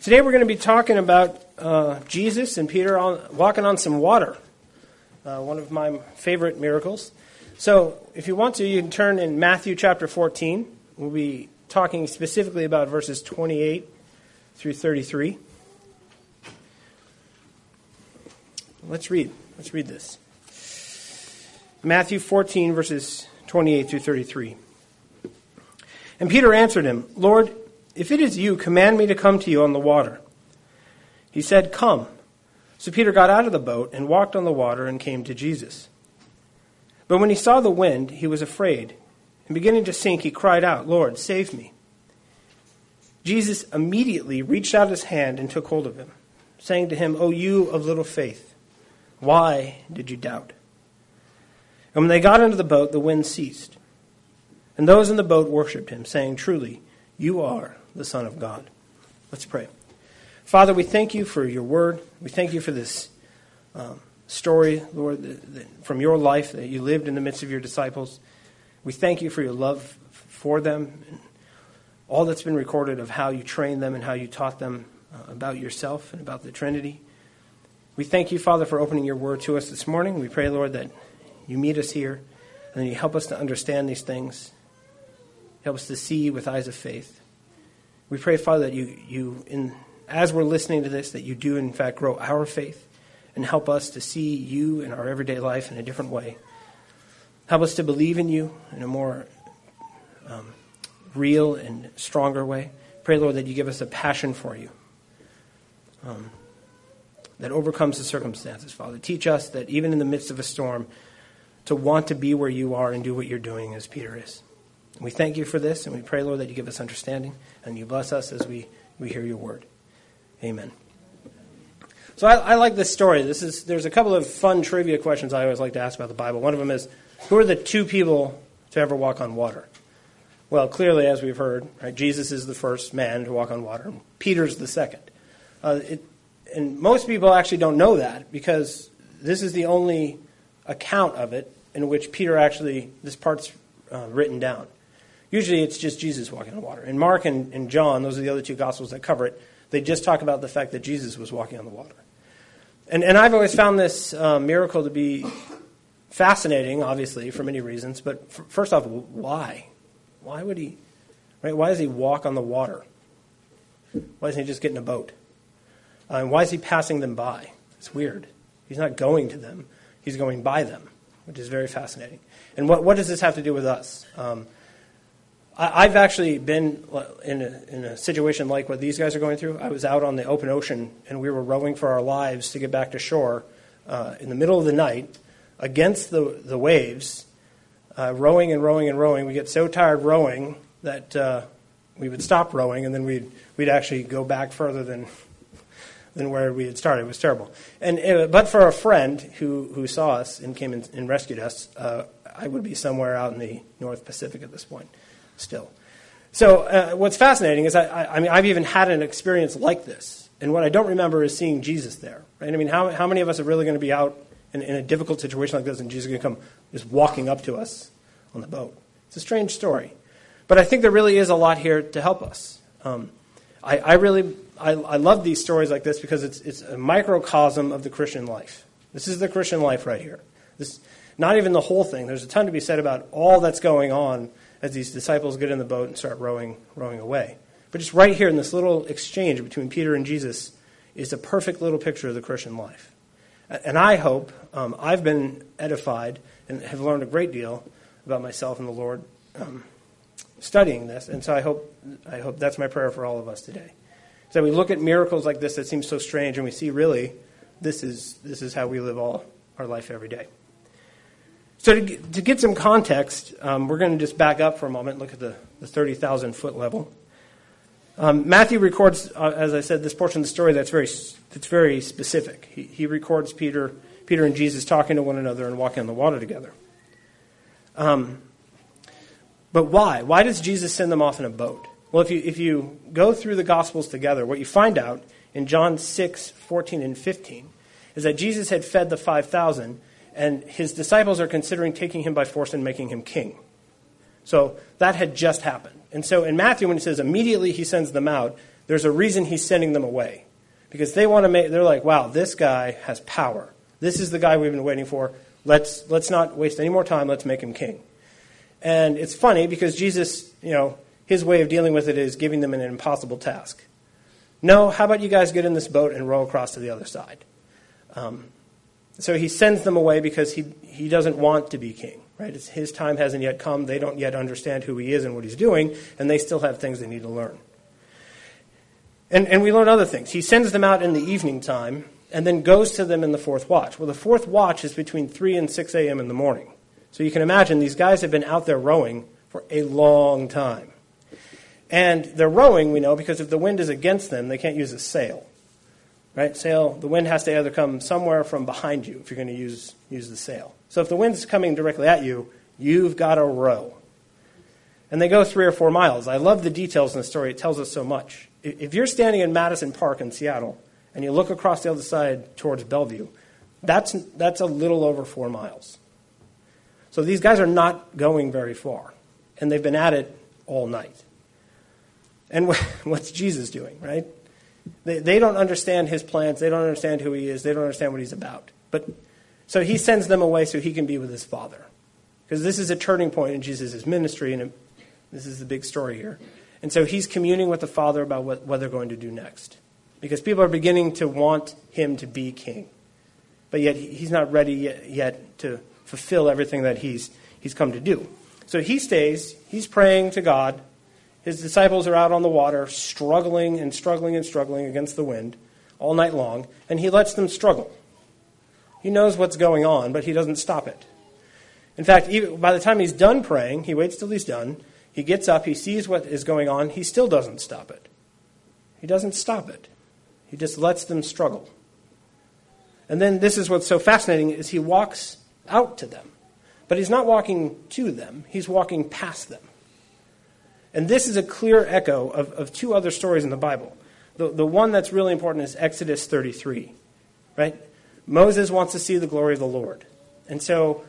Today we're going to be talking about uh, Jesus and Peter on, walking on some water, uh, one of my favorite miracles. So, if you want to, you can turn in Matthew chapter 14. We'll be talking specifically about verses 28 through 33. Let's read. Let's read this. Matthew 14, verses 28 through 33. And Peter answered him, Lord, if it is you, command me to come to you on the water. He said, Come. So Peter got out of the boat and walked on the water and came to Jesus. But when he saw the wind, he was afraid, and beginning to sink, he cried out, Lord, save me. Jesus immediately reached out his hand and took hold of him, saying to him, O you of little faith, why did you doubt? And when they got into the boat, the wind ceased. And those in the boat worshipped him, saying, Truly, you are the Son of God. Let's pray. Father, we thank you for your word. We thank you for this um, story, Lord, from your life that you lived in the midst of your disciples. We thank you for your love for them and all that's been recorded of how you trained them and how you taught them uh, about yourself and about the Trinity. We thank you, Father, for opening your word to us this morning. We pray, Lord, that you meet us here and that you help us to understand these things. Help us to see with eyes of faith. We pray, Father, that you, you in, as we're listening to this, that you do, in fact, grow our faith and help us to see you in our everyday life in a different way. Help us to believe in you in a more um, real and stronger way. Pray, Lord, that you give us a passion for you um, that overcomes the circumstances, Father. Teach us that even in the midst of a storm, to want to be where you are and do what you're doing as Peter is. We thank you for this, and we pray, Lord, that you give us understanding and you bless us as we, we hear your word. Amen. So I, I, like this story. This is there's a couple of fun trivia questions I always like to ask about the Bible. One of them is, who are the two people to ever walk on water? Well, clearly, as we've heard, right, Jesus is the first man to walk on water. And Peter's the second. Uh, it, and most people actually don't know that because this is the only account of it in which Peter actually this part's uh, written down. Usually it's just Jesus walking on water. And Mark and, and John, those are the other two Gospels that cover it, they just talk about the fact that Jesus was walking on the water. And, and I've always found this uh, miracle to be fascinating, obviously, for many reasons. But f- first off, why? Why would he? Right? Why does he walk on the water? Why doesn't he just get in a boat? Uh, and why is he passing them by? It's weird. He's not going to them, he's going by them, which is very fascinating. And what, what does this have to do with us? Um, I, have actually been in a, in a situation like what these guys are going through. I was out on the open ocean and we were rowing for our lives to get back to shore uh, in the middle of the night against the, the waves, uh, rowing and rowing and rowing. We get so tired rowing that uh, we would stop rowing and then we'd, we'd actually go back further than, than where we had started. It was terrible. And, uh, but for a friend who, who saw us and came in, and rescued us, uh, I would be somewhere out in the North Pacific at this point still. So uh, what's fascinating is I, I, I, mean I've even had an experience like this, and what I don't remember is seeing Jesus there. Right? I mean, how how many of us are really going to be out in, in a difficult situation like this, and Jesus is going to come just walking up to us on the boat? It's a strange story, but I think there really is a lot here to help us. Um, I, I, really I, I love these stories like this because it's it's a microcosm of the Christian life. This is the Christian life right here. This not even the whole thing. There's a ton to be said about all that's going on as these disciples get in the boat and start rowing, rowing away. But just right here in this little exchange between Peter and Jesus is a perfect little picture of the Christian life. And I hope um, I've been edified and have learned a great deal about myself and the Lord um, studying this. And so I hope, I hope that's my prayer for all of us today. So we look at miracles like this that seem so strange and we see really this is, this is how we live all our life every day. So, to, to get some context, um, we're going to just back up for a moment, look at the, the 30,000 foot level. Um, Matthew records, uh, as I said, this portion of the story that's very, that's very specific. He, he records Peter, Peter and Jesus talking to one another and walking on the water together. Um, but why? Why does Jesus send them off in a boat? Well, if you, if you go through the Gospels together, what you find out in John 6, 14, and 15 is that Jesus had fed the 5,000 and his disciples are considering taking him by force and making him king. So that had just happened. And so in Matthew, when he says immediately he sends them out, there's a reason he's sending them away. Because they want to make, they're like, wow, this guy has power. This is the guy we've been waiting for. Let's, let's not waste any more time. Let's make him king. And it's funny because Jesus, you know, his way of dealing with it is giving them an impossible task. No, how about you guys get in this boat and row across to the other side? Um, so he sends them away because he, he doesn't want to be king, right? It's, his time hasn't yet come. They don't yet understand who he is and what he's doing, and they still have things they need to learn. And, and we learn other things. He sends them out in the evening time and then goes to them in the fourth watch. Well, the fourth watch is between 3 and 6 a.m. in the morning. So you can imagine these guys have been out there rowing for a long time. And they're rowing, we know, because if the wind is against them, they can't use a sail. Right? Sail, the wind has to either come somewhere from behind you if you're going to use, use the sail. So if the wind's coming directly at you, you've got to row. And they go three or four miles. I love the details in the story. It tells us so much. If you're standing in Madison Park in Seattle and you look across the other side towards Bellevue, that's, that's a little over four miles. So these guys are not going very far, and they've been at it all night. And what's Jesus doing, right? They, they don't understand his plans. They don't understand who he is. They don't understand what he's about. But so he sends them away so he can be with his father. Because this is a turning point in Jesus' ministry, and this is the big story here. And so he's communing with the father about what, what they're going to do next. Because people are beginning to want him to be king. But yet he's not ready yet, yet to fulfill everything that he's, he's come to do. So he stays, he's praying to God. His disciples are out on the water, struggling and struggling and struggling against the wind all night long, and he lets them struggle. He knows what's going on, but he doesn't stop it. In fact, by the time he's done praying, he waits till he's done, he gets up, he sees what is going on, he still doesn't stop it. He doesn't stop it. He just lets them struggle. And then this is what's so fascinating is he walks out to them. But he's not walking to them, he's walking past them. And this is a clear echo of, of two other stories in the Bible. The, the one that's really important is Exodus 33, right? Moses wants to see the glory of the Lord. And so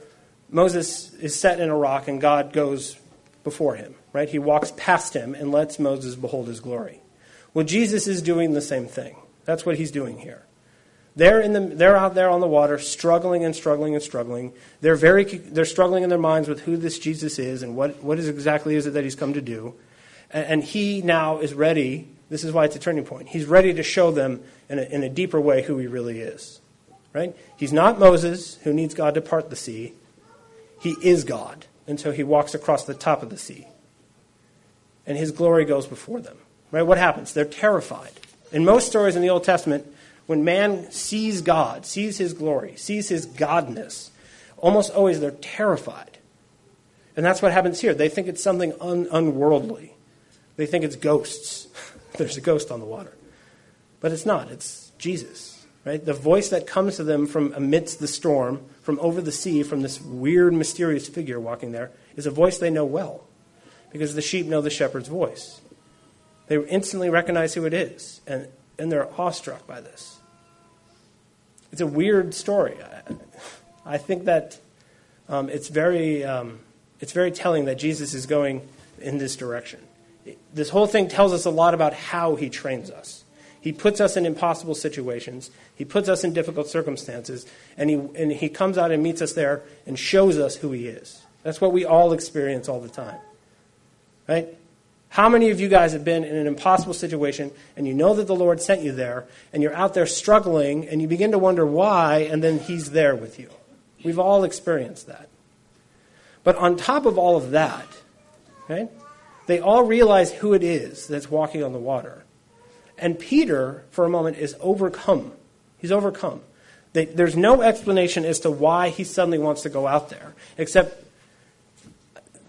Moses is set in a rock, and God goes before him, right? He walks past him and lets Moses behold his glory. Well, Jesus is doing the same thing. That's what he's doing here. They're, in the, they're out there on the water, struggling and struggling and struggling. They're, very, they're struggling in their minds with who this Jesus is and what, what is exactly is it that he's come to do. And, and he now is ready. This is why it's a turning point. He's ready to show them in a, in a deeper way who he really is. Right? He's not Moses, who needs God to part the sea. He is God. And so he walks across the top of the sea. And his glory goes before them. Right? What happens? They're terrified. In most stories in the Old Testament, when man sees God, sees his glory, sees his godness, almost always they're terrified. And that's what happens here. They think it's something un- unworldly. They think it's ghosts. There's a ghost on the water. But it's not. It's Jesus, right? The voice that comes to them from amidst the storm, from over the sea, from this weird, mysterious figure walking there, is a voice they know well. Because the sheep know the shepherd's voice. They instantly recognize who it is, and, and they're awestruck by this. It's a weird story. I, think that um, it's, very, um, it's very telling that Jesus is going in this direction. This whole thing tells us a lot about how he trains us. He puts us in impossible situations. He puts us in difficult circumstances, and he, and he comes out and meets us there and shows us who he is. That's what we all experience all the time. Right? How many of you guys have been in an impossible situation and you know that the Lord sent you there and you're out there struggling and you begin to wonder why and then He's there with you? We've all experienced that. But on top of all of that, right, they all realize who it is that's walking on the water. And Peter, for a moment, is overcome. He's overcome. They, there's no explanation as to why he suddenly wants to go out there, except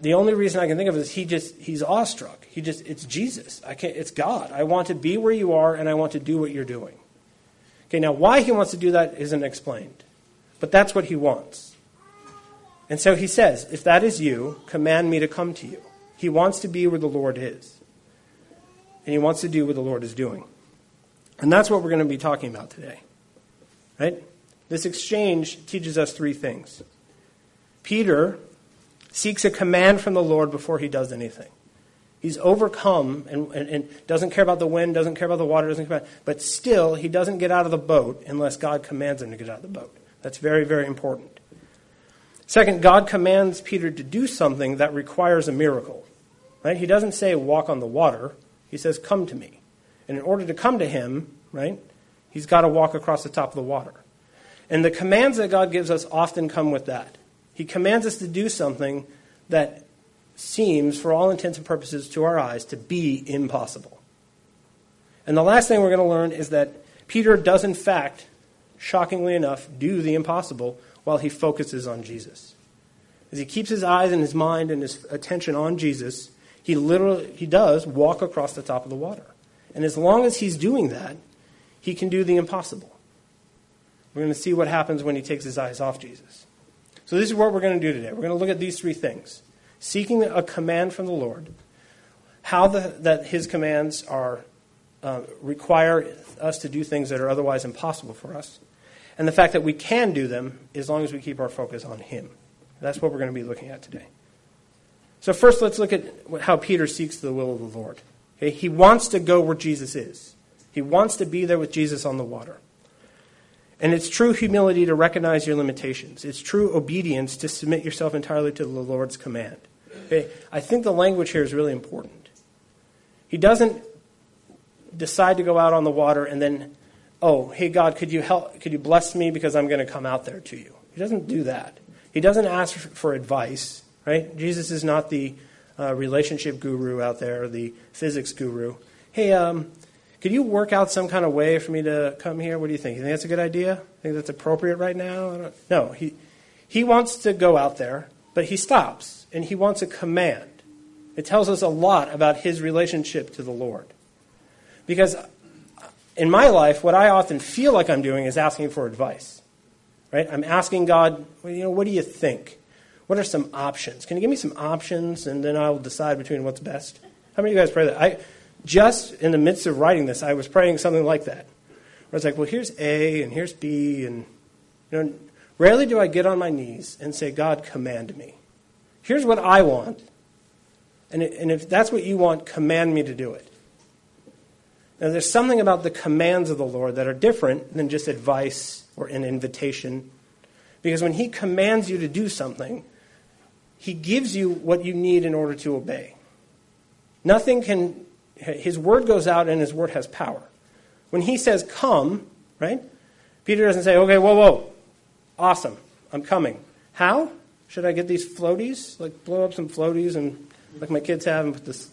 the only reason I can think of is he just he's awestruck. He just it's Jesus. I can't it's God. I want to be where you are and I want to do what you're doing. Okay, now why he wants to do that isn't explained. But that's what he wants. And so he says, if that is you, command me to come to you. He wants to be where the Lord is. And he wants to do what the Lord is doing. And that's what we're going to be talking about today. Right? This exchange teaches us three things. Peter seeks a command from the Lord before he does anything. He's overcome and, and, and, doesn't care about the wind, doesn't care about the water, doesn't care about, but still he doesn't get out of the boat unless God commands him to get out of the boat. That's very, very important. Second, God commands Peter to do something that requires a miracle. Right? He doesn't say walk on the water. He says come to me. And in order to come to him, right, he's got to walk across the top of the water. And the commands that God gives us often come with that. He commands us to do something that seems, for all intents and purposes to our eyes, to be impossible. And the last thing we're going to learn is that Peter does, in fact, shockingly enough, do the impossible while he focuses on Jesus. As he keeps his eyes and his mind and his attention on Jesus, he literally he does walk across the top of the water. And as long as he's doing that, he can do the impossible. We're going to see what happens when he takes his eyes off Jesus. So this is what we're going to do today. We're going to look at these three things seeking a command from the Lord, how the, that his commands are uh, require us to do things that are otherwise impossible for us, and the fact that we can do them as long as we keep our focus on him. That's what we're going to be looking at today. So first, let's look at how Peter seeks the will of the Lord. Okay? He wants to go where Jesus is. He wants to be there with Jesus on the water. And it's true humility to recognize your limitations. It's true obedience to submit yourself entirely to the Lord's command. Okay? I think the language here is really important. He doesn't decide to go out on the water and then, oh, hey God, could you help? Could you bless me because I'm going to come out there to you? He doesn't do that. He doesn't ask for advice. Right? Jesus is not the uh, relationship guru out there, or the physics guru. Hey, um, could you work out some kind of way for me to come here? What do you think? You think that's a good idea? Think that's appropriate right now? No, he he wants to go out there, but he stops and he wants a command. It tells us a lot about his relationship to the Lord. Because in my life, what I often feel like I'm doing is asking for advice. Right? I'm asking God, well, you know, what do you think? What are some options? Can you give me some options and then I'll decide between what's best? How many of you guys pray that? I just in the midst of writing this, I was praying something like that. Where I was like, well, here's A and here's B and you know, rarely do I get on my knees and say, God, command me. Here's what I want. And, and if that's what you want, command me to do it. Now, there's something about the commands of the Lord that are different than just advice or an invitation. Because when He commands you to do something, He gives you what you need in order to obey. Nothing can, His word goes out and His word has power. When He says, come, right? Peter doesn't say, okay, whoa, whoa, awesome, I'm coming. How? Should I get these floaties? Like blow up some floaties and like my kids have and put this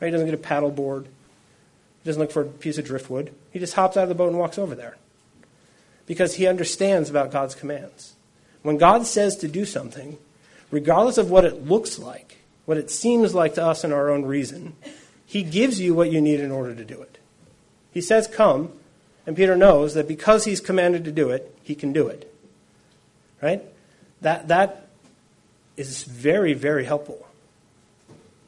right? He doesn't get a paddle board. He doesn't look for a piece of driftwood. He just hops out of the boat and walks over there. Because he understands about God's commands. When God says to do something, regardless of what it looks like, what it seems like to us in our own reason, he gives you what you need in order to do it. He says, Come, and Peter knows that because he's commanded to do it, he can do it. Right? That, that is very, very helpful.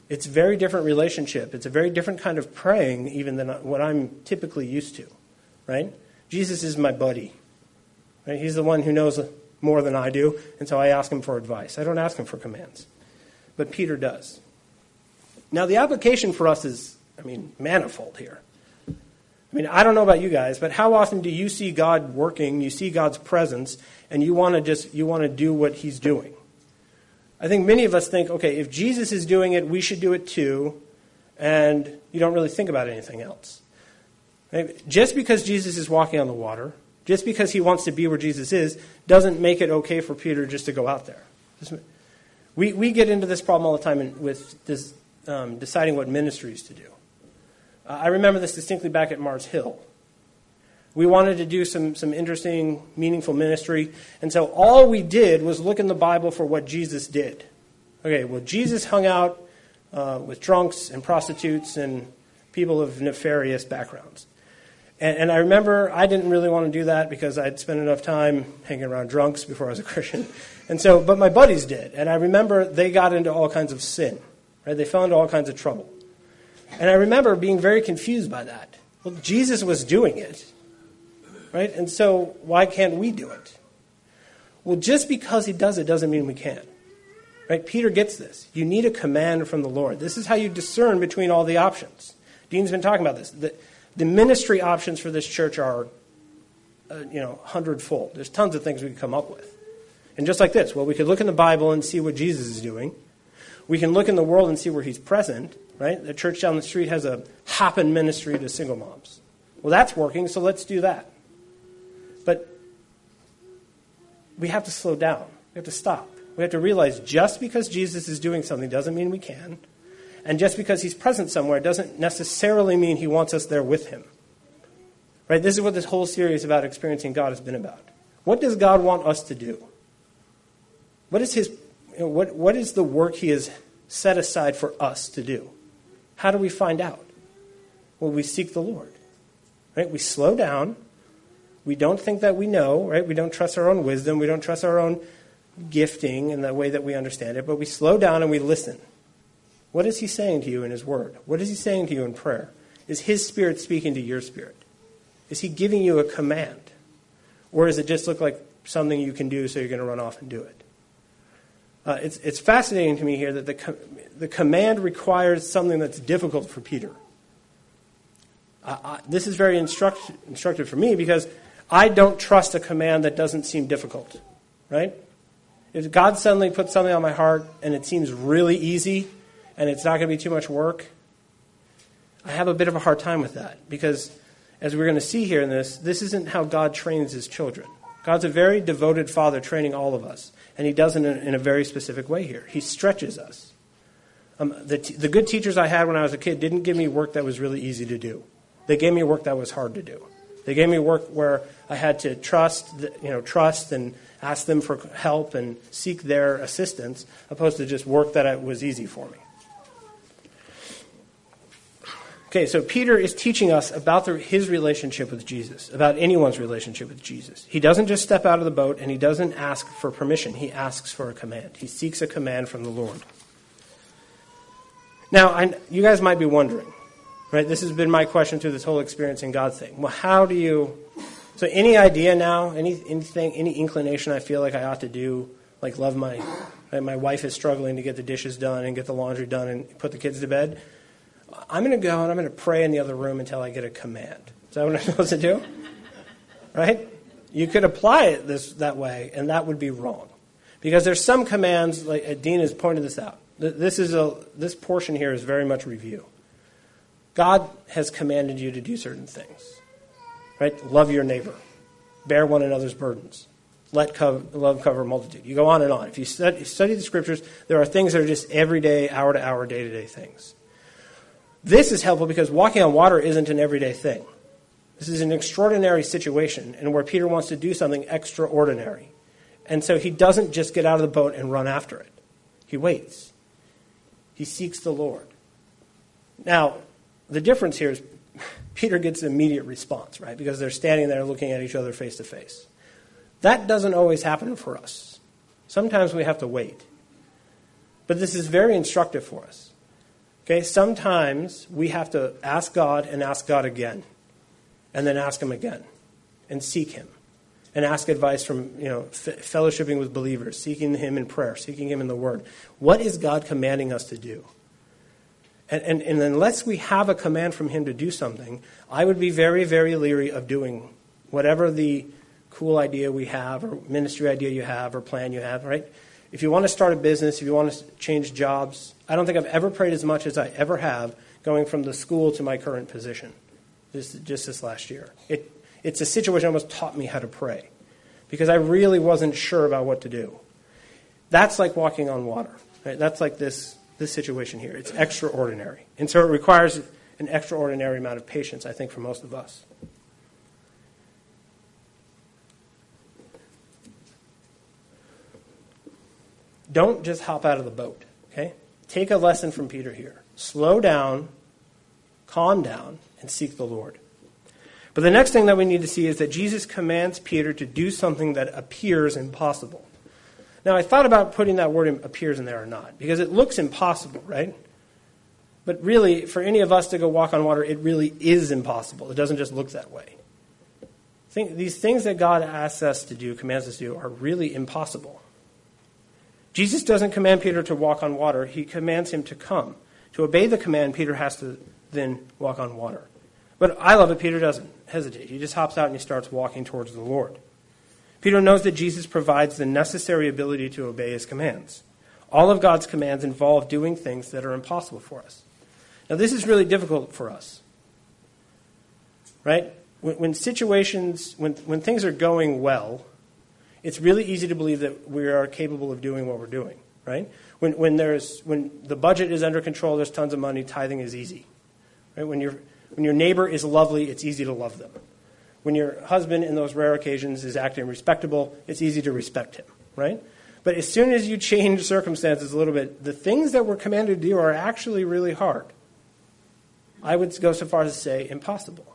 It's a very different relationship. It's a very different kind of praying, even than what I'm typically used to, right? Jesus is my buddy. Right? He's the one who knows more than I do, and so I ask him for advice. I don't ask him for commands. But Peter does. Now, the application for us is, I mean, manifold here. I mean, I don't know about you guys, but how often do you see God working, you see God's presence, and you want to just you want to do what he's doing? I think many of us think, okay, if Jesus is doing it, we should do it too, and you don't really think about anything else. Just because Jesus is walking on the water, just because he wants to be where Jesus is, doesn't make it okay for Peter just to go out there. We, we get into this problem all the time with this, um, deciding what ministries to do. Uh, I remember this distinctly back at Mars Hill. We wanted to do some, some interesting, meaningful ministry. And so all we did was look in the Bible for what Jesus did. Okay, well, Jesus hung out uh, with drunks and prostitutes and people of nefarious backgrounds. And, and I remember I didn't really want to do that because I'd spent enough time hanging around drunks before I was a Christian. And so, but my buddies did. And I remember they got into all kinds of sin, right? They fell into all kinds of trouble. And I remember being very confused by that. Well, Jesus was doing it. Right? And so why can't we do it? Well, just because he does it doesn't mean we can't. Right? Peter gets this. You need a command from the Lord. This is how you discern between all the options. Dean's been talking about this. The, the ministry options for this church are, uh, you know, hundredfold. There's tons of things we could come up with. And just like this, well, we could look in the Bible and see what Jesus is doing. We can look in the world and see where he's present, right? The church down the street has a happen ministry to single moms. Well, that's working, so let's do that. But we have to slow down. We have to stop. We have to realize just because Jesus is doing something doesn't mean we can. And just because he's present somewhere doesn't necessarily mean he wants us there with him. Right? This is what this whole series about experiencing God has been about. What does God want us to do? What is his know, what, what is the work he has set aside for us to do? How do we find out? Well, we seek the Lord. Right? We slow down. We don't think that we know, right? We don't trust our own wisdom. We don't trust our own gifting in the way that we understand it, but we slow down and we listen. What is he saying to you in his word? What is he saying to you in prayer? Is his spirit speaking to your spirit? Is he giving you a command? Or does it just look like something you can do so you're going to run off and do it? Uh, it's, it's fascinating to me here that the, com- the command requires something that's difficult for Peter. Uh, uh, this is very instruct- instructive for me because I don't trust a command that doesn't seem difficult, right? If God suddenly puts something on my heart and it seems really easy and it's not going to be too much work, I have a bit of a hard time with that because, as we're going to see here in this, this isn't how God trains his children. God's a very devoted father training all of us, and he does it in, in a very specific way here. He stretches us. Um, the, t- the good teachers I had when I was a kid didn't give me work that was really easy to do. They gave me work that was hard to do. They gave me work where I had to trust, you know, trust and ask them for help and seek their assistance, opposed to just work that was easy for me. Okay, so Peter is teaching us about the, his relationship with Jesus, about anyone's relationship with Jesus. He doesn't just step out of the boat and he doesn't ask for permission. He asks for a command. He seeks a command from the Lord. Now, I, you guys might be wondering, right? This has been my question through this whole experience in God thing. Well, how do you? So, any idea now? Any anything? Any inclination I feel like I ought to do? Like love my, right? my wife is struggling to get the dishes done and get the laundry done and put the kids to bed I'm going to go and I'm going to pray in the other room until I get a command. Is that what I'm supposed to do? Right? You could apply it this that way, and that would be wrong, because there's some commands. Like uh, Dean has pointed this out. This is a this portion here is very much review. God has commanded you to do certain things, right? Love your neighbor, bear one another's burdens, let cover, love cover a multitude. You go on and on. If you study, study the scriptures, there are things that are just everyday, hour to hour, day to day things. This is helpful because walking on water isn't an everyday thing. This is an extraordinary situation and where Peter wants to do something extraordinary. And so he doesn't just get out of the boat and run after it. He waits. He seeks the Lord. Now, the difference here is Peter gets an immediate response, right? Because they're standing there looking at each other face to face. That doesn't always happen for us. Sometimes we have to wait. But this is very instructive for us. Okay, sometimes we have to ask God and ask God again, and then ask Him again, and seek Him, and ask advice from you know f- fellowshipping with believers, seeking Him in prayer, seeking Him in the Word. What is God commanding us to do? And, and, and unless we have a command from Him to do something, I would be very, very leery of doing whatever the cool idea we have, or ministry idea you have, or plan you have. Right? If you want to start a business, if you want to change jobs, I don't think I've ever prayed as much as I ever have going from the school to my current position, just, just this last year. It, it's a situation that almost taught me how to pray because I really wasn't sure about what to do. That's like walking on water. Right? That's like this, this situation here. It's extraordinary. And so it requires an extraordinary amount of patience, I think, for most of us. Don't just hop out of the boat? Take a lesson from Peter here. Slow down, calm down, and seek the Lord. But the next thing that we need to see is that Jesus commands Peter to do something that appears impossible. Now, I thought about putting that word appears in there or not, because it looks impossible, right? But really, for any of us to go walk on water, it really is impossible. It doesn't just look that way. Think, these things that God asks us to do, commands us to do, are really impossible. Jesus doesn't command Peter to walk on water, he commands him to come. To obey the command, Peter has to then walk on water. But I love it, Peter doesn't hesitate. He just hops out and he starts walking towards the Lord. Peter knows that Jesus provides the necessary ability to obey his commands. All of God's commands involve doing things that are impossible for us. Now, this is really difficult for us. Right? When, when situations, when, when things are going well, it's really easy to believe that we are capable of doing what we're doing, right? When, when, there's, when the budget is under control, there's tons of money, tithing is easy. Right? When, you when your neighbor is lovely, it's easy to love them. When your husband, in those rare occasions, is acting respectable, it's easy to respect him, right? But as soon as you change circumstances a little bit, the things that we're commanded to do are actually really hard. I would go so far as to say impossible.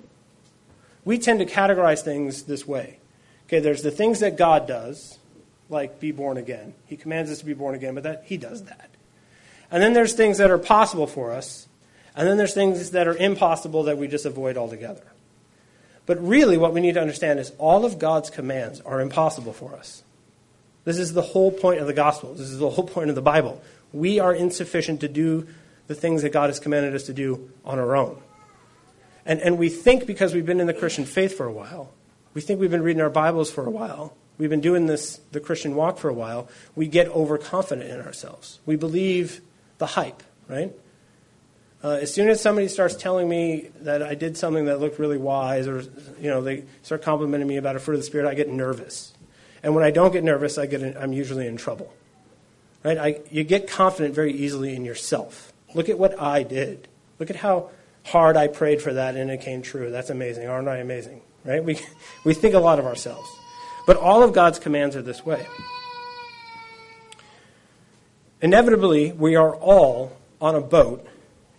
We tend to categorize things this way. Okay, there's the things that God does, like be born again. He commands us to be born again, but that he does that. And then there's things that are possible for us, and then there's things that are impossible that we just avoid altogether. But really, what we need to understand is all of God's commands are impossible for us. This is the whole point of the gospel. This is the whole point of the Bible. We are insufficient to do the things that God has commanded us to do on our own. And, and we think because we've been in the Christian faith for a while, we think we've been reading our Bibles for a while, we've been doing this, the Christian walk for a while, we get overconfident in ourselves. We believe the hype, right? Uh, as soon as somebody starts telling me that I did something that looked really wise, or you know, they start complimenting me about a fruit of the spirit, I get nervous. And when I don't get nervous, I get in, I'm usually in trouble. Right? I, you get confident very easily in yourself. Look at what I did. Look at how hard I prayed for that, and it came true. That's amazing. Aren't I amazing? Right? We we think a lot of ourselves, but all of God's commands are this way. Inevitably, we are all on a boat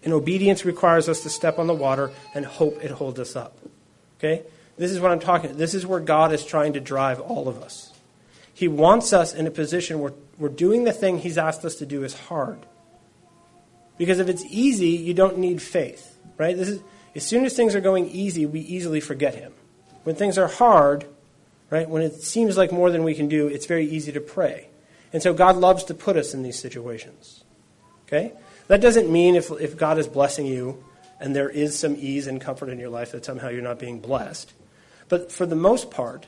and obedience requires us to step on the water and hope it holds us up. Okay? This is what I'm talking This is where God is trying to drive all of us. He wants us in a position where we're doing the thing He's asked us to do is hard. Because if it's easy, you don't need faith. Right? This is, as soon as things are going easy, we easily forget Him. When things are hard, right, when it seems like more than we can do, it's very easy to pray. And so God loves to put us in these situations. Okay? That doesn't mean if, if God is blessing you and there is some ease and comfort in your life that somehow you're not being blessed. But for the most part,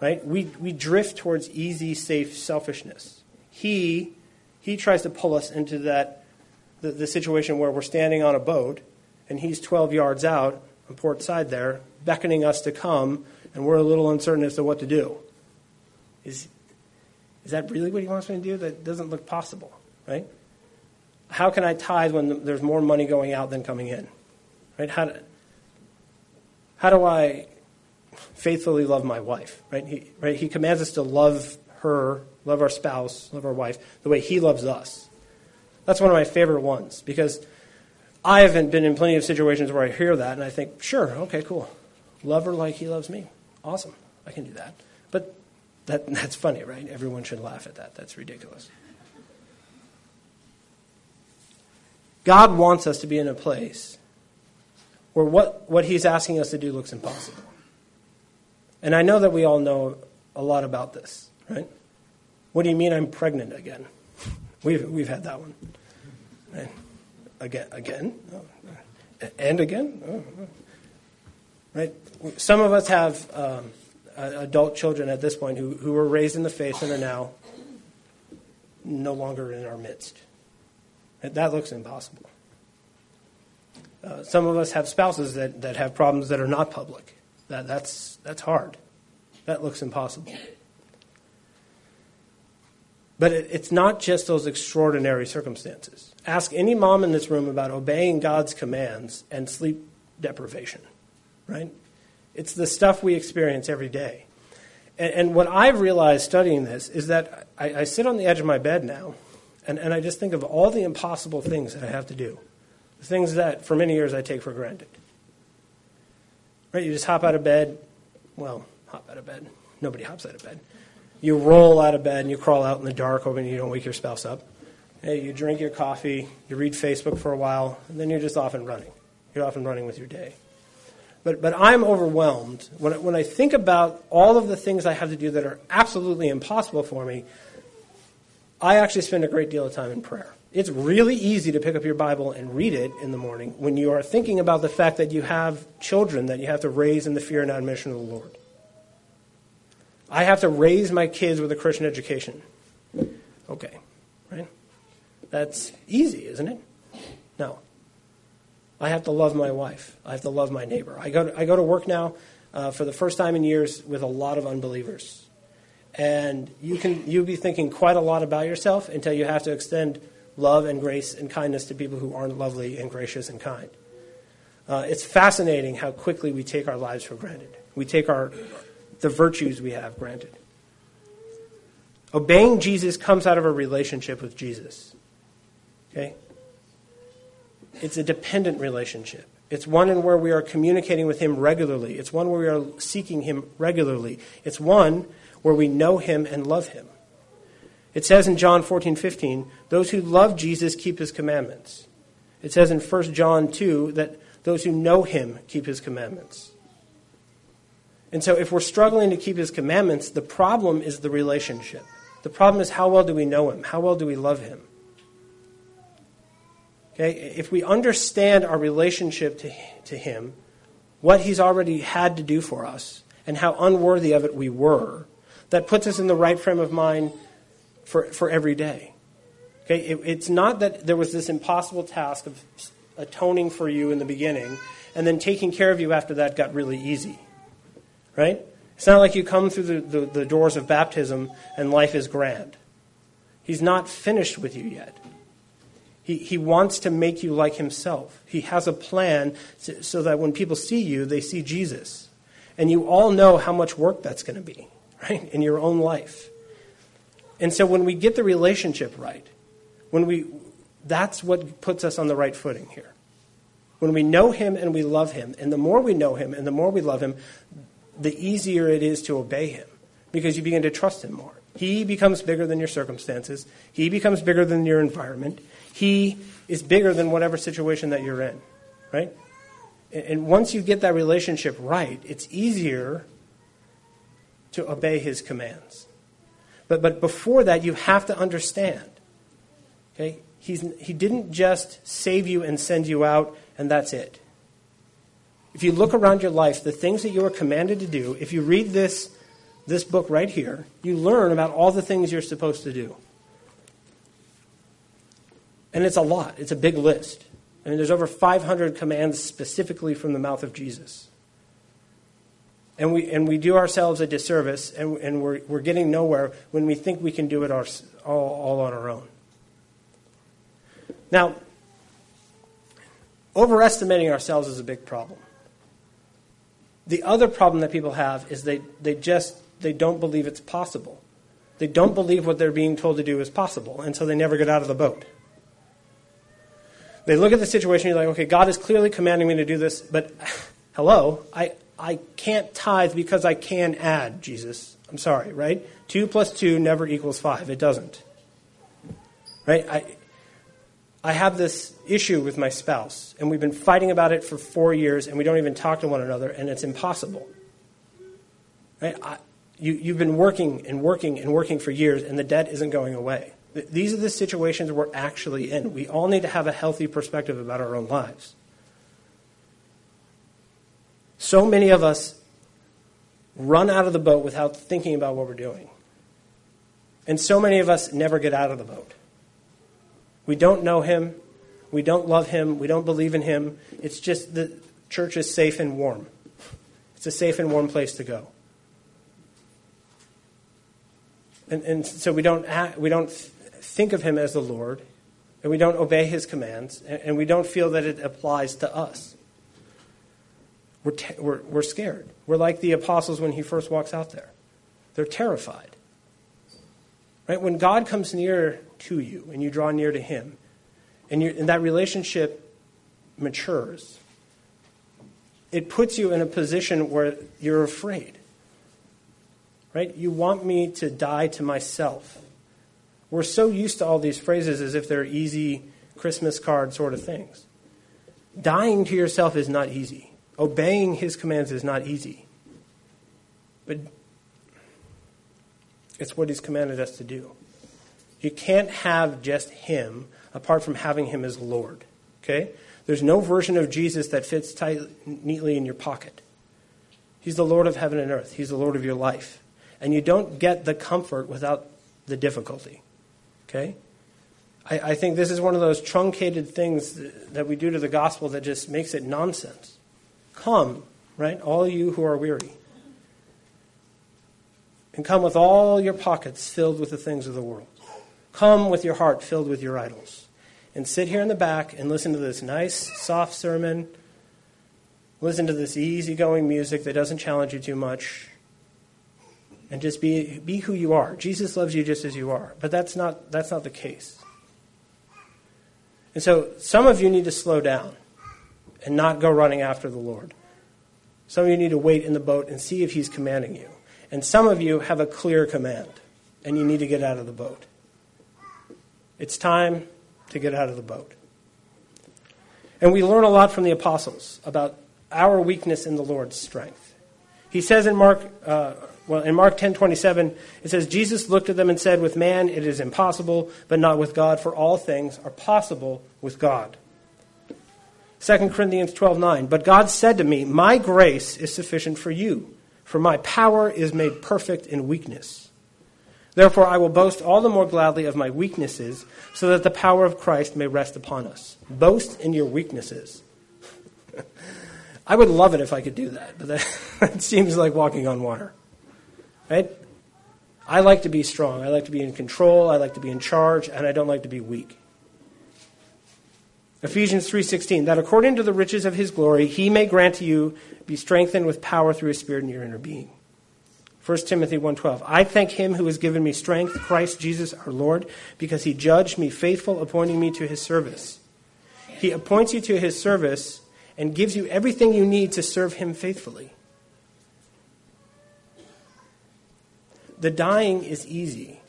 right, we, we drift towards easy, safe selfishness. He, he tries to pull us into that, the, the situation where we're standing on a boat and he's 12 yards out on port side there, beckoning us to come, and we're a little uncertain as to what to do. Is, is that really what he wants me to do? That doesn't look possible, right? how can I tithe when there's more money going out than coming in? Right? How do, how do I faithfully love my wife? Right? He, right? he commands us to love her, love our spouse, love our wife, the way he loves us. That's one of my favorite ones because I haven't been in plenty of situations where I hear that and I think, sure, okay, cool. Love her like he loves me. Awesome. I can do that. But that, that's funny, right? Everyone should laugh at that. That's ridiculous. God wants us to be in a place where what, what He's asking us to do looks impossible. And I know that we all know a lot about this, right? What do you mean I'm pregnant again? We've, we've had that one. Right? Again, again? Oh. And again? Oh. oh. Right? Some of us have um, adult children at this point who, who were raised in the faith and are now no longer in our midst. That looks impossible. Uh, some of us have spouses that, that have problems that are not public. That, that's, that's hard. That looks impossible. But it, it's not just those extraordinary circumstances. Ask any mom in this room about obeying God's commands and sleep deprivation, right? It's the stuff we experience every day. And, and what I've realized studying this is that I, I sit on the edge of my bed now and, and I just think of all the impossible things that I have to do, the things that for many years I take for granted. Right? You just hop out of bed. Well, hop out of bed. Nobody hops out of bed. You roll out of bed and you crawl out in the dark, hoping you don't wake your spouse up. Hey, you drink your coffee, you read Facebook for a while, and then you're just off and running. You're off and running with your day. But, but I'm overwhelmed. When, when I think about all of the things I have to do that are absolutely impossible for me, I actually spend a great deal of time in prayer. It's really easy to pick up your Bible and read it in the morning when you are thinking about the fact that you have children that you have to raise in the fear and admonition of the Lord. I have to raise my kids with a Christian education. Okay, right? That's easy, isn't it? No. I have to love my wife. I have to love my neighbor. I go to, I go to work now uh, for the first time in years with a lot of unbelievers. And you can you be thinking quite a lot about yourself until you have to extend love and grace and kindness to people who aren't lovely and gracious and kind. Uh, it's fascinating how quickly we take our lives for granted. We take our the virtues we have granted. Obeying Jesus comes out of a relationship with Jesus. Okay? It's a dependent relationship. It's one in where we are communicating with Him regularly. It's one where we are seeking Him regularly. It's one where we know Him and love Him. It says in John 14, 15, those who love Jesus keep His commandments. It says in 1 John 2 that those who know Him keep His commandments. And so if we're struggling to keep His commandments, the problem is the relationship. The problem is how well do we know Him? How well do we love Him? Okay, if we understand our relationship to, to Him, what He's already had to do for us, and how unworthy of it we were, that puts us in the right frame of mind for, for every day. Okay, it, it's not that there was this impossible task of atoning for you in the beginning, and then taking care of you after that got really easy. Right? It's not like you come through the, the, the doors of baptism and life is grand. He's not finished with you yet. He, he wants to make you like himself. He has a plan so that when people see you, they see Jesus. And you all know how much work that's going to be, right, in your own life. And so when we get the relationship right, when we, that's what puts us on the right footing here. When we know him and we love him, and the more we know him and the more we love him, the easier it is to obey him because you begin to trust him more. He becomes bigger than your circumstances. He becomes bigger than your environment. He is bigger than whatever situation that you're in, right? And once you get that relationship right, it's easier to obey his commands. But, but before that, you have to understand. Okay? He's, he didn't just save you and send you out, and that's it. If you look around your life, the things that you are commanded to do, if you read this, this book right here, you learn about all the things you're supposed to do. And it's a lot, it's a big list. I mean, there's over 500 commands specifically from the mouth of Jesus. And we, and we do ourselves a disservice, and, and we're, we're getting nowhere when we think we can do it our, all, all on our own. Now, overestimating ourselves is a big problem. The other problem that people have is they, they just they don't believe it's possible. They don't believe what they're being told to do is possible, and so they never get out of the boat. They look at the situation, you're like, okay, God is clearly commanding me to do this, but hello, I, I can't tithe because I can add, Jesus. I'm sorry, right? Two plus two never equals five. It doesn't. Right? I, I have this issue with my spouse, and we've been fighting about it for four years, and we don't even talk to one another, and it's impossible. Right? I, you, you've been working and working and working for years, and the debt isn't going away. These are the situations we're actually in. We all need to have a healthy perspective about our own lives. So many of us run out of the boat without thinking about what we're doing. And so many of us never get out of the boat. We don't know him. We don't love him. We don't believe in him. It's just the church is safe and warm. It's a safe and warm place to go. And, and so we don't, act, we don't think of him as the Lord, and we don't obey his commands, and we don't feel that it applies to us. We're, te- we're, we're scared. We're like the apostles when he first walks out there. They're terrified. Right? When God comes near to you and you draw near to him, and, you, and that relationship matures, it puts you in a position where you're afraid. Right? You want me to die to myself. We're so used to all these phrases as if they're easy Christmas card sort of things. Dying to yourself is not easy. Obeying his commands is not easy. But it's what he's commanded us to do. You can't have just him apart from having him as Lord. Okay? There's no version of Jesus that fits tight, neatly in your pocket. He's the Lord of heaven and earth. He's the Lord of your life. And you don't get the comfort without the difficulty. Okay? I, I think this is one of those truncated things that we do to the gospel that just makes it nonsense. Come, right? All you who are weary. And come with all your pockets filled with the things of the world. Come with your heart filled with your idols. And sit here in the back and listen to this nice, soft sermon. Listen to this easygoing music that doesn't challenge you too much. And just be, be who you are. Jesus loves you just as you are. But that's not, that's not the case. And so some of you need to slow down and not go running after the Lord. Some of you need to wait in the boat and see if He's commanding you. And some of you have a clear command, and you need to get out of the boat. It's time to get out of the boat. And we learn a lot from the apostles about our weakness in the Lord's strength. He says in Mark, uh, well, in Mark 10:27, it says Jesus looked at them and said, "With man it is impossible, but not with God, for all things are possible with God." 2 Corinthians 12:9, "But God said to me, "My grace is sufficient for you, for my power is made perfect in weakness." Therefore I will boast all the more gladly of my weaknesses, so that the power of Christ may rest upon us. Boast in your weaknesses. I would love it if I could do that, but that, that seems like walking on water. Right? I like to be strong. I like to be in control. I like to be in charge, and I don't like to be weak. Ephesians 3:16 that according to the riches of his glory he may grant to you be strengthened with power through his spirit in your inner being. 1 Timothy 1:12 I thank him who has given me strength Christ Jesus our Lord because he judged me faithful appointing me to his service. He appoints you to his service and gives you everything you need to serve him faithfully. the dying is easy.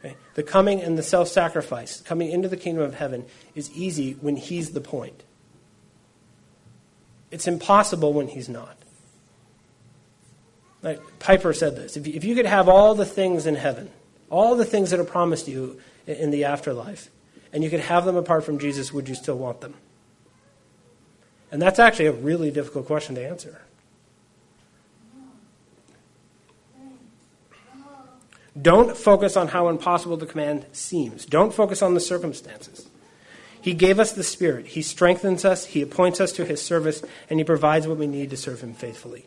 Okay? The coming and the self sacrifice, coming into the kingdom of heaven, is easy when He's the point. It's impossible when He's not. Like Piper said this if you, if you could have all the things in heaven, all the things that are promised you in the afterlife, and you could have them apart from Jesus, would you still want them? And that's actually a really difficult question to answer. Don't focus on how impossible the command seems. Don't focus on the circumstances. He gave us the Spirit. He strengthens us, He appoints us to His service, and He provides what we need to serve Him faithfully.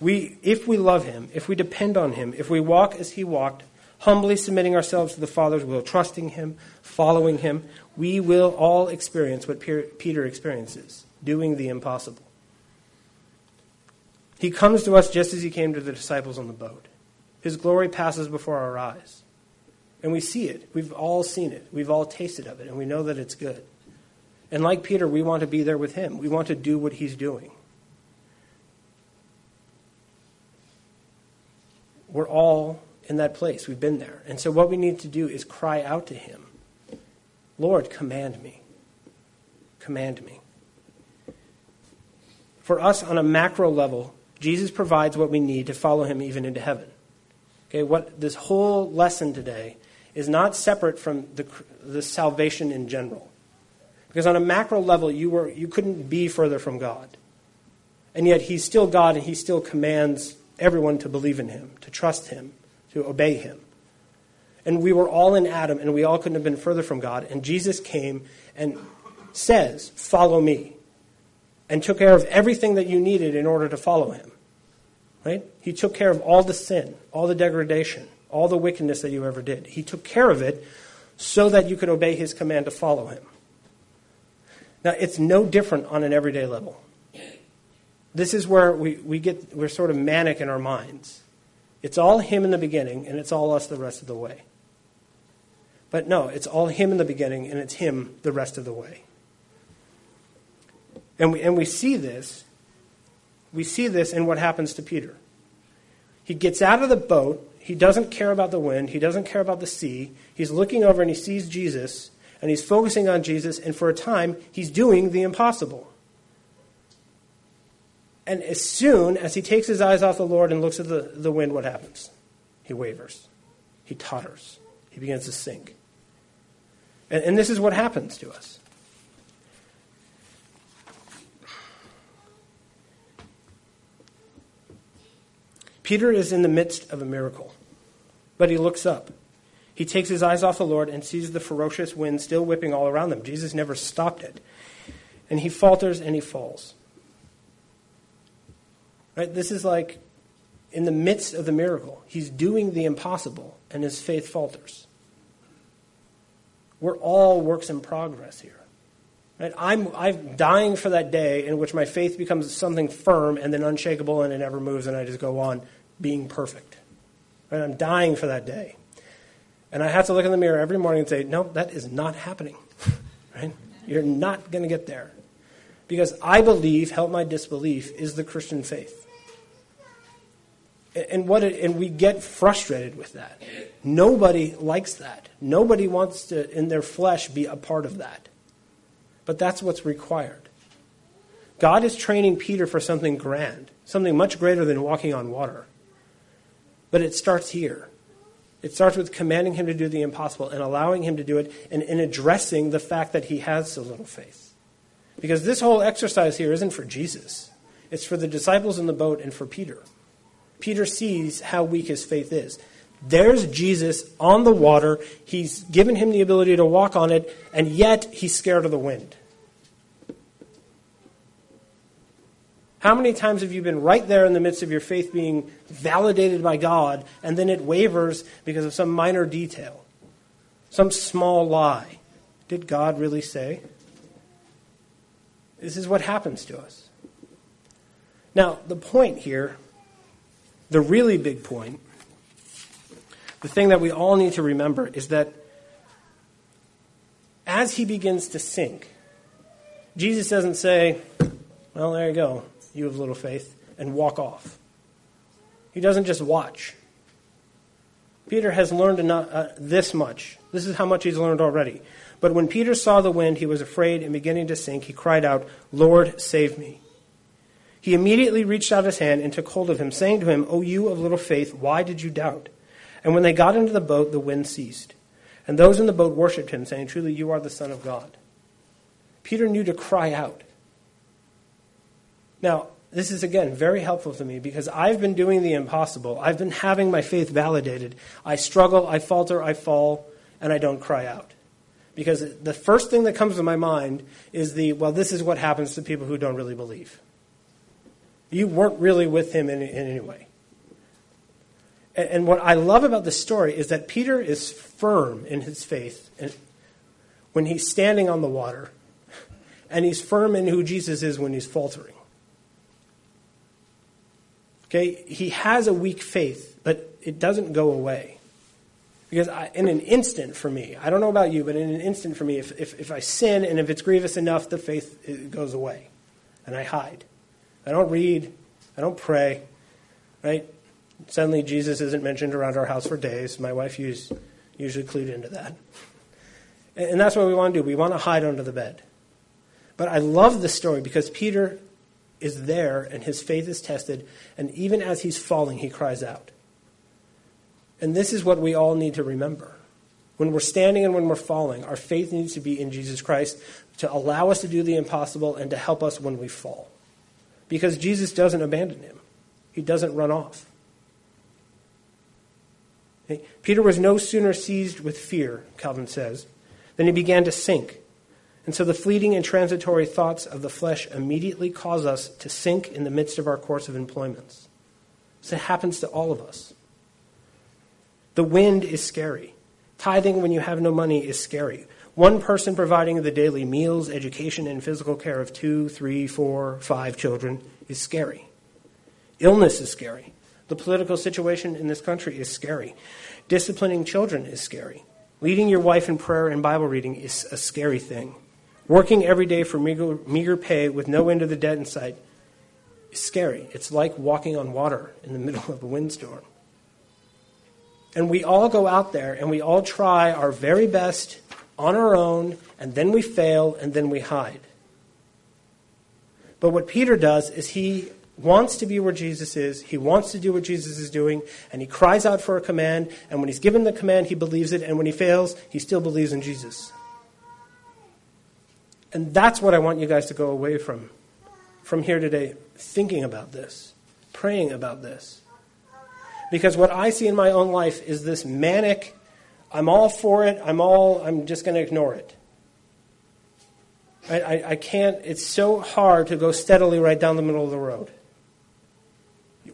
We, if we love Him, if we depend on Him, if we walk as He walked, humbly submitting ourselves to the Father's will, trusting Him, following Him, we will all experience what Peter experiences doing the impossible. He comes to us just as he came to the disciples on the boat. His glory passes before our eyes. And we see it. We've all seen it. We've all tasted of it, and we know that it's good. And like Peter, we want to be there with him. We want to do what he's doing. We're all in that place. We've been there. And so what we need to do is cry out to him Lord, command me. Command me. For us, on a macro level, Jesus provides what we need to follow him even into heaven. Okay, what this whole lesson today is not separate from the, the salvation in general. Because on a macro level, you, were, you couldn't be further from God. And yet, He's still God, and He still commands everyone to believe in Him, to trust Him, to obey Him. And we were all in Adam, and we all couldn't have been further from God. And Jesus came and says, Follow me and took care of everything that you needed in order to follow him. Right? He took care of all the sin, all the degradation, all the wickedness that you ever did. He took care of it so that you could obey his command to follow him. Now, it's no different on an everyday level. This is where we, we get, we're sort of manic in our minds. It's all him in the beginning, and it's all us the rest of the way. But no, it's all him in the beginning, and it's him the rest of the way. And we, and we see this. We see this in what happens to Peter. He gets out of the boat. He doesn't care about the wind. He doesn't care about the sea. He's looking over and he sees Jesus, and he's focusing on Jesus, and for a time, he's doing the impossible. And as soon as he takes his eyes off the Lord and looks at the, the wind, what happens? He wavers. he totters, he begins to sink. And, and this is what happens to us. Peter is in the midst of a miracle, but he looks up. He takes his eyes off the Lord and sees the ferocious wind still whipping all around them. Jesus never stopped it. And he falters and he falls. Right? This is like in the midst of the miracle. He's doing the impossible, and his faith falters. We're all works in progress here. Right? I'm, I'm dying for that day in which my faith becomes something firm and then unshakable and it never moves and I just go on being perfect. Right? I'm dying for that day. And I have to look in the mirror every morning and say, no, that is not happening. right? You're not going to get there. Because I believe, help my disbelief, is the Christian faith. And what it, and we get frustrated with that. Nobody likes that. Nobody wants to, in their flesh, be a part of that. But that's what's required. God is training Peter for something grand, something much greater than walking on water. But it starts here. It starts with commanding him to do the impossible and allowing him to do it and, in addressing the fact that he has so little faith. Because this whole exercise here isn't for Jesus, it's for the disciples in the boat and for Peter. Peter sees how weak his faith is. There's Jesus on the water. He's given him the ability to walk on it, and yet he's scared of the wind. How many times have you been right there in the midst of your faith being validated by God, and then it wavers because of some minor detail, some small lie? Did God really say? This is what happens to us. Now, the point here, the really big point, the thing that we all need to remember is that as he begins to sink, Jesus doesn't say, Well, there you go you have little faith, and walk off. He doesn't just watch. Peter has learned enough, uh, this much. This is how much he's learned already. But when Peter saw the wind, he was afraid and beginning to sink. He cried out, Lord, save me. He immediately reached out his hand and took hold of him, saying to him, O you of little faith, why did you doubt? And when they got into the boat, the wind ceased. And those in the boat worshipped him, saying, Truly, you are the Son of God. Peter knew to cry out. Now, this is again very helpful to me because I've been doing the impossible. I've been having my faith validated. I struggle, I falter, I fall, and I don't cry out. Because the first thing that comes to my mind is the, well, this is what happens to people who don't really believe. You weren't really with him in, in any way. And, and what I love about the story is that Peter is firm in his faith when he's standing on the water, and he's firm in who Jesus is when he's faltering. Okay, he has a weak faith, but it doesn't go away. Because I, in an instant for me, I don't know about you, but in an instant for me, if, if, if I sin and if it's grievous enough, the faith goes away. And I hide. I don't read. I don't pray. Right? Suddenly, Jesus isn't mentioned around our house for days. My wife used, usually clued into that. And, and that's what we want to do. We want to hide under the bed. But I love the story because Peter is there and his faith is tested, and even as he's falling, he cries out. And this is what we all need to remember. When we're standing and when we're falling, our faith needs to be in Jesus Christ to allow us to do the impossible and to help us when we fall. Because Jesus doesn't abandon him, he doesn't run off. Peter was no sooner seized with fear, Calvin says, than he began to sink. And so the fleeting and transitory thoughts of the flesh immediately cause us to sink in the midst of our course of employments. So it happens to all of us. The wind is scary. Tithing when you have no money is scary. One person providing the daily meals, education, and physical care of two, three, four, five children is scary. Illness is scary. The political situation in this country is scary. Disciplining children is scary. Leading your wife in prayer and Bible reading is a scary thing. Working every day for meager, meager pay with no end of the debt in sight is scary. It's like walking on water in the middle of a windstorm. And we all go out there and we all try our very best on our own, and then we fail, and then we hide. But what Peter does is he wants to be where Jesus is. He wants to do what Jesus is doing, and he cries out for a command. And when he's given the command, he believes it. And when he fails, he still believes in Jesus. And that's what I want you guys to go away from, from here today, thinking about this, praying about this. Because what I see in my own life is this manic, I'm all for it, I'm all, I'm just going to ignore it. I, I, I can't, it's so hard to go steadily right down the middle of the road.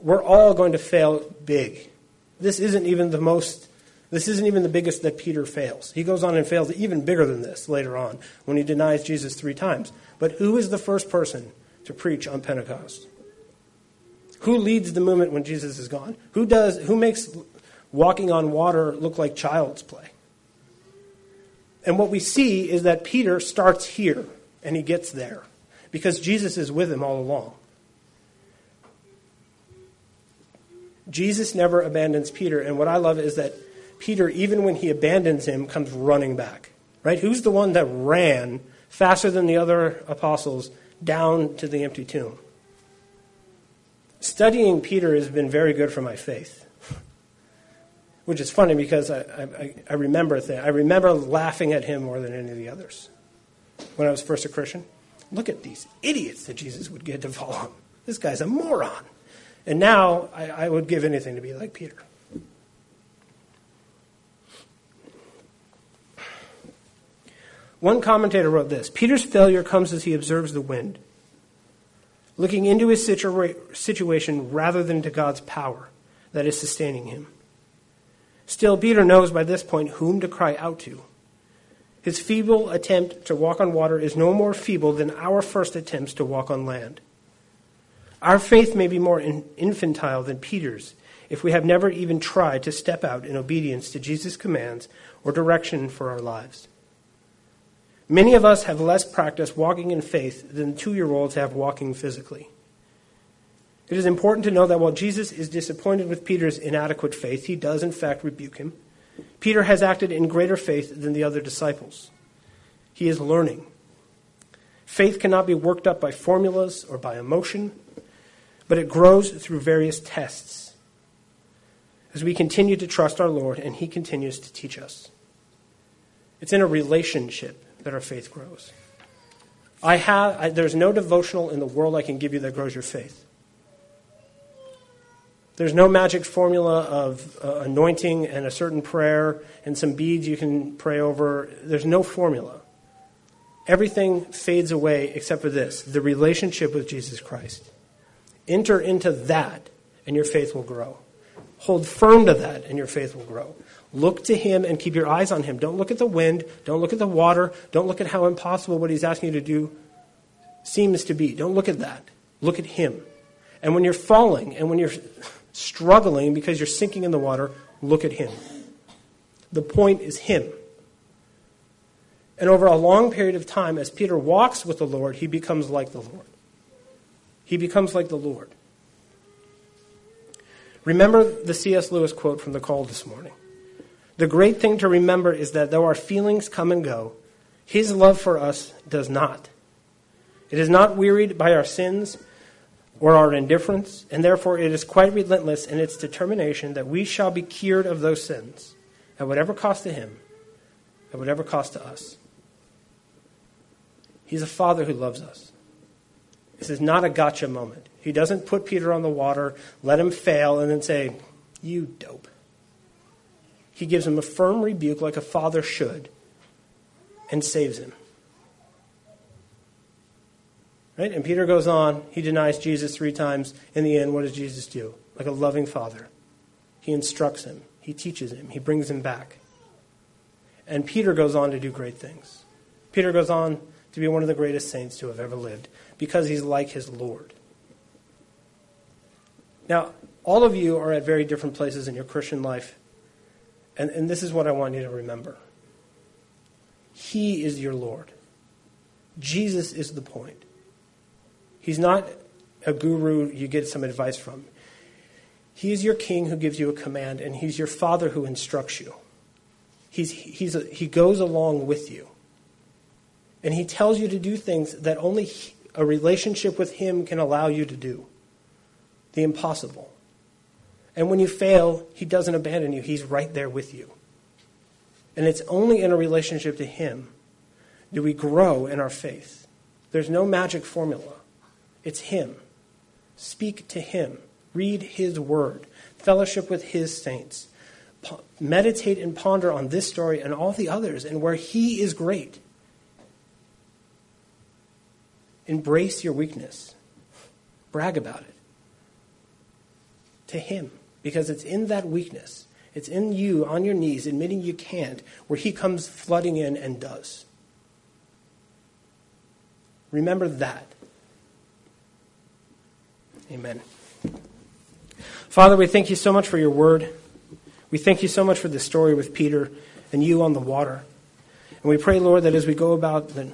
We're all going to fail big. This isn't even the most, this isn't even the biggest that Peter fails. He goes on and fails even bigger than this later on when he denies Jesus three times. But who is the first person to preach on Pentecost? Who leads the movement when Jesus is gone? Who does who makes walking on water look like child's play? And what we see is that Peter starts here and he gets there because Jesus is with him all along. Jesus never abandons Peter, and what I love is that Peter, even when he abandons him, comes running back. Right? Who's the one that ran faster than the other apostles down to the empty tomb? Studying Peter has been very good for my faith. Which is funny because I, I, I remember th- I remember laughing at him more than any of the others when I was first a Christian. Look at these idiots that Jesus would get to follow him. This guy's a moron. And now I, I would give anything to be like Peter. One commentator wrote this Peter's failure comes as he observes the wind, looking into his situa- situation rather than to God's power that is sustaining him. Still, Peter knows by this point whom to cry out to. His feeble attempt to walk on water is no more feeble than our first attempts to walk on land. Our faith may be more infantile than Peter's if we have never even tried to step out in obedience to Jesus' commands or direction for our lives. Many of us have less practice walking in faith than two year olds have walking physically. It is important to know that while Jesus is disappointed with Peter's inadequate faith, he does in fact rebuke him. Peter has acted in greater faith than the other disciples. He is learning. Faith cannot be worked up by formulas or by emotion but it grows through various tests as we continue to trust our Lord and He continues to teach us. It's in a relationship that our faith grows. I have, I, there's no devotional in the world I can give you that grows your faith. There's no magic formula of uh, anointing and a certain prayer and some beads you can pray over. There's no formula. Everything fades away except for this the relationship with Jesus Christ. Enter into that, and your faith will grow. Hold firm to that, and your faith will grow. Look to Him and keep your eyes on Him. Don't look at the wind. Don't look at the water. Don't look at how impossible what He's asking you to do seems to be. Don't look at that. Look at Him. And when you're falling and when you're struggling because you're sinking in the water, look at Him. The point is Him. And over a long period of time, as Peter walks with the Lord, he becomes like the Lord he becomes like the Lord. Remember the C.S. Lewis quote from the call this morning. The great thing to remember is that though our feelings come and go, his love for us does not. It is not wearied by our sins or our indifference, and therefore it is quite relentless in its determination that we shall be cured of those sins, at whatever cost to him, at whatever cost to us. He's a father who loves us. This is not a gotcha moment. He doesn't put Peter on the water, let him fail, and then say, You dope. He gives him a firm rebuke like a father should and saves him. Right? And Peter goes on. He denies Jesus three times. In the end, what does Jesus do? Like a loving father. He instructs him, he teaches him, he brings him back. And Peter goes on to do great things. Peter goes on to be one of the greatest saints to have ever lived because he's like his Lord. Now, all of you are at very different places in your Christian life, and, and this is what I want you to remember He is your Lord. Jesus is the point. He's not a guru you get some advice from. He is your king who gives you a command, and he's your father who instructs you. He's, he's a, he goes along with you. And he tells you to do things that only a relationship with him can allow you to do. the impossible. And when you fail, He doesn't abandon you, He's right there with you. And it's only in a relationship to Him do we grow in our faith. There's no magic formula, it's Him. Speak to Him, read His Word, fellowship with His saints, meditate and ponder on this story and all the others, and where He is great. Embrace your weakness, brag about it to Him, because it's in that weakness, it's in you on your knees admitting you can't, where He comes flooding in and does. Remember that. Amen. Father, we thank you so much for your word. We thank you so much for the story with Peter and you on the water. And we pray, Lord, that as we go about the,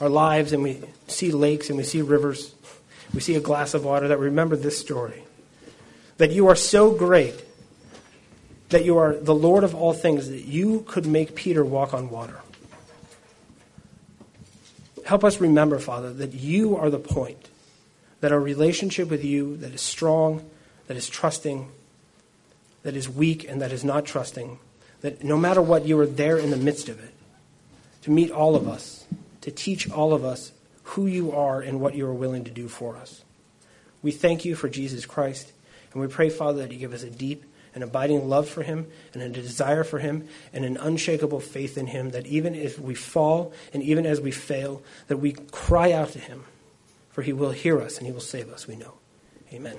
our lives and we see lakes and we see rivers, we see a glass of water, that we remember this story. That you are so great, that you are the Lord of all things, that you could make Peter walk on water. Help us remember, Father, that you are the point, that our relationship with you that is strong, that is trusting, that is weak, and that is not trusting, that no matter what, you are there in the midst of it to meet all of us, to teach all of us who you are and what you are willing to do for us. We thank you for Jesus Christ, and we pray, Father, that you give us a deep an abiding love for him and a desire for him and an unshakable faith in him that even if we fall and even as we fail that we cry out to him for he will hear us and he will save us we know. Amen